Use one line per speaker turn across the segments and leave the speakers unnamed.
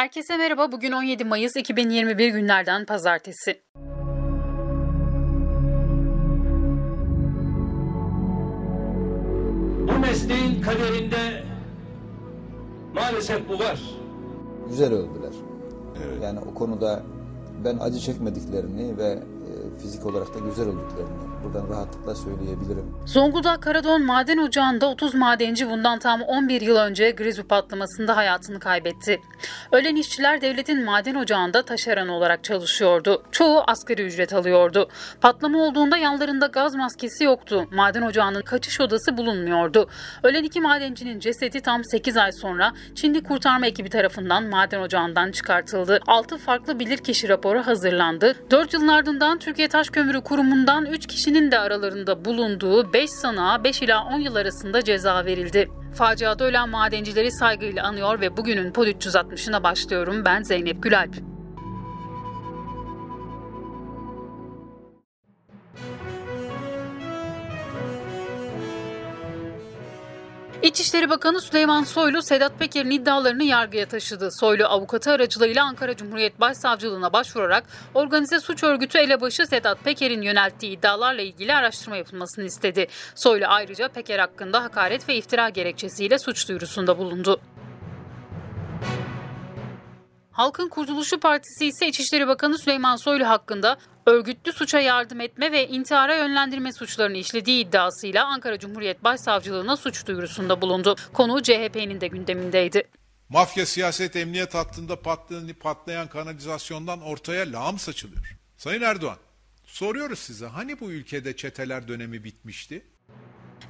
Herkese merhaba. Bugün 17 Mayıs 2021 günlerden pazartesi.
Bu mesleğin kaderinde maalesef bu var.
güzel öldüler. Yani o konuda ben acı çekmediklerini ve fizik olarak da güzel öldüklerini buradan rahatlıkla söyleyebilirim.
Zonguldak Karadon Maden Ocağı'nda 30 madenci bundan tam 11 yıl önce Grizu patlamasında hayatını kaybetti. Ölen işçiler devletin maden ocağında taşeron olarak çalışıyordu. Çoğu asgari ücret alıyordu. Patlama olduğunda yanlarında gaz maskesi yoktu. Maden ocağının kaçış odası bulunmuyordu. Ölen iki madencinin cesedi tam 8 ay sonra Çinli kurtarma ekibi tarafından maden ocağından çıkartıldı. 6 farklı bilirkişi raporu hazırlandı. 4 yılın ardından Türkiye Taş Kömürü Kurumu'ndan 3 kişinin de aralarında bulunduğu 5 sanığa 5 ila 10 yıl arasında ceza verildi. Faciada ölen madencileri saygıyla anıyor ve bugünün Pod 360'ına başlıyorum. Ben Zeynep Gülalp. İçişleri Bakanı Süleyman Soylu, Sedat Peker'in iddialarını yargıya taşıdı. Soylu, avukatı aracılığıyla Ankara Cumhuriyet Başsavcılığına başvurarak organize suç örgütü elebaşı Sedat Peker'in yönelttiği iddialarla ilgili araştırma yapılmasını istedi. Soylu ayrıca Peker hakkında hakaret ve iftira gerekçesiyle suç duyurusunda bulundu. Halkın Kurtuluşu Partisi ise İçişleri Bakanı Süleyman Soylu hakkında örgütlü suça yardım etme ve intihara yönlendirme suçlarını işlediği iddiasıyla Ankara Cumhuriyet Başsavcılığına suç duyurusunda bulundu. Konu CHP'nin de gündemindeydi.
Mafya siyaset emniyet hattında patlayan, patlayan kanalizasyondan ortaya lağım saçılıyor. Sayın Erdoğan, soruyoruz size hani bu ülkede çeteler dönemi bitmişti?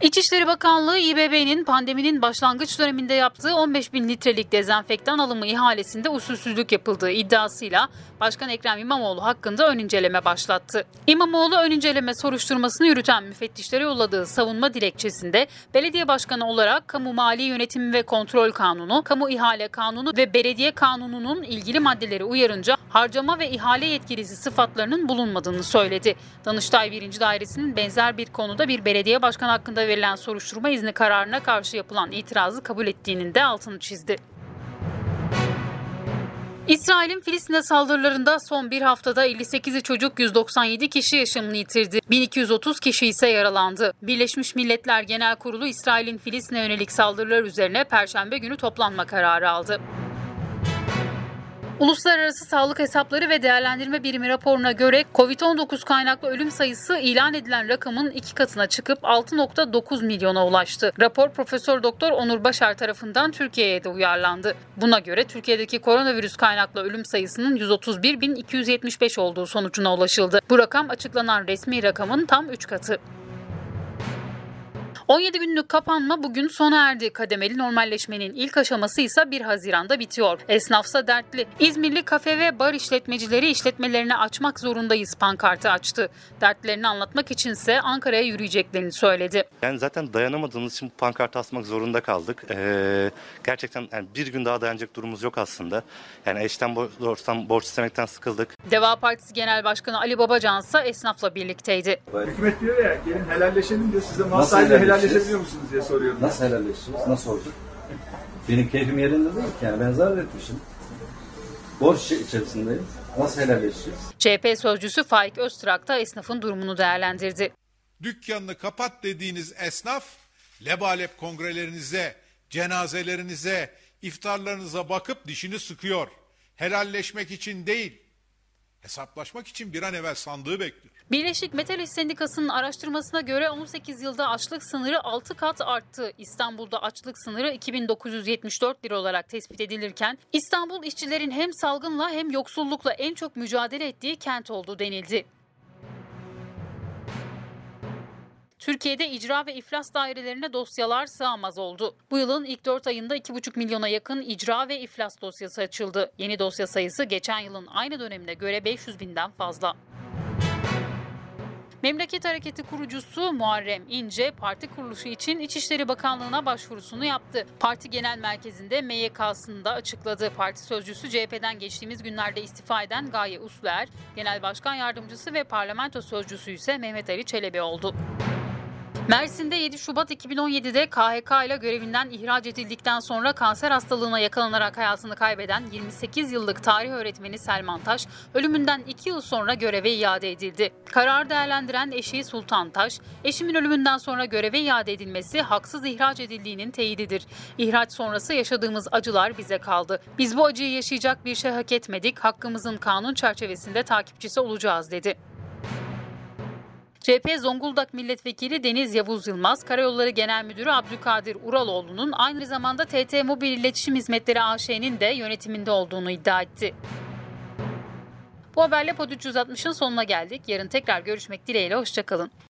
İçişleri Bakanlığı İBB'nin pandeminin başlangıç döneminde yaptığı 15 bin litrelik dezenfektan alımı ihalesinde usulsüzlük yapıldığı iddiasıyla Başkan Ekrem İmamoğlu hakkında ön inceleme başlattı. İmamoğlu ön inceleme soruşturmasını yürüten müfettişlere yolladığı savunma dilekçesinde belediye başkanı olarak Kamu Mali Yönetimi ve Kontrol Kanunu, Kamu İhale Kanunu ve Belediye Kanunu'nun ilgili maddeleri uyarınca harcama ve ihale yetkilisi sıfatlarının bulunmadığını söyledi. Danıştay 1. Dairesi'nin benzer bir konuda bir belediye başkanı hakkında verilen soruşturma izni kararına karşı yapılan itirazı kabul ettiğinin de altını çizdi. İsrail'in Filistin'e saldırılarında son bir haftada 58'i çocuk 197 kişi yaşamını yitirdi. 1230 kişi ise yaralandı. Birleşmiş Milletler Genel Kurulu İsrail'in Filistin'e yönelik saldırılar üzerine Perşembe günü toplanma kararı aldı. Uluslararası Sağlık Hesapları ve Değerlendirme Birimi raporuna göre COVID-19 kaynaklı ölüm sayısı ilan edilen rakamın iki katına çıkıp 6.9 milyona ulaştı. Rapor Profesör Doktor Onur Başar tarafından Türkiye'ye de uyarlandı. Buna göre Türkiye'deki koronavirüs kaynaklı ölüm sayısının 131.275 olduğu sonucuna ulaşıldı. Bu rakam açıklanan resmi rakamın tam 3 katı. 17 günlük kapanma bugün sona erdi. Kademeli normalleşmenin ilk aşaması ise 1 Haziran'da bitiyor. Esnafsa dertli. İzmirli kafe ve bar işletmecileri işletmelerini açmak zorundayız pankartı açtı. Dertlerini anlatmak içinse Ankara'ya yürüyeceklerini söyledi.
Yani zaten dayanamadığımız için bu pankartı asmak zorunda kaldık. Ee, gerçekten yani bir gün daha dayanacak durumumuz yok aslında. Yani eşten borçtan borç istemekten sıkıldık.
Deva Partisi Genel Başkanı Ali Babacan ise esnafla birlikteydi.
Hükümet diyor ya gelin helalleşelim diyor. Siz de mal
Nasıl
sahibiyle
helalleşeceğiz?
Helalleşebiliyor musunuz diye soruyorum.
Nasıl helalleşeceğiz? Nasıl olacak? Benim keyfim yerinde değil ki yani ben zarar etmişim. Borç içerisindeyim. Nasıl helalleşeceğiz?
CHP sözcüsü Faik Öztrak da esnafın durumunu değerlendirdi.
Dükkanını kapat dediğiniz esnaf, lebalep kongrelerinize, cenazelerinize, iftarlarınıza bakıp dişini sıkıyor. Helalleşmek için değil, hesaplaşmak için bir an evvel sandığı bekliyor.
Birleşik Metal İş Sendikası'nın araştırmasına göre 18 yılda açlık sınırı 6 kat arttı. İstanbul'da açlık sınırı 2974 lira olarak tespit edilirken İstanbul işçilerin hem salgınla hem yoksullukla en çok mücadele ettiği kent oldu denildi. Türkiye'de icra ve iflas dairelerine dosyalar sığamaz oldu. Bu yılın ilk 4 ayında 2,5 milyona yakın icra ve iflas dosyası açıldı. Yeni dosya sayısı geçen yılın aynı dönemine göre 500 binden fazla. Memleket Hareketi kurucusu Muharrem İnce parti kuruluşu için İçişleri Bakanlığı'na başvurusunu yaptı. Parti Genel Merkezi'nde MYK'sını da açıkladı. Parti sözcüsü CHP'den geçtiğimiz günlerde istifa eden Gaye Usluer, Genel Başkan Yardımcısı ve Parlamento Sözcüsü ise Mehmet Ali Çelebi oldu. Mersin'de 7 Şubat 2017'de KHK ile görevinden ihraç edildikten sonra kanser hastalığına yakalanarak hayatını kaybeden 28 yıllık tarih öğretmeni Selman Taş, ölümünden 2 yıl sonra göreve iade edildi. Kararı değerlendiren eşi Sultan Taş, eşimin ölümünden sonra göreve iade edilmesi haksız ihraç edildiğinin teyididir. İhraç sonrası yaşadığımız acılar bize kaldı. Biz bu acıyı yaşayacak bir şey hak etmedik, hakkımızın kanun çerçevesinde takipçisi olacağız dedi. CHP Zonguldak Milletvekili Deniz Yavuz Yılmaz, Karayolları Genel Müdürü Abdülkadir Uraloğlu'nun aynı zamanda TT Mobil İletişim Hizmetleri AŞ'nin de yönetiminde olduğunu iddia etti. Bu haberle Pod 360'ın sonuna geldik. Yarın tekrar görüşmek dileğiyle, hoşçakalın.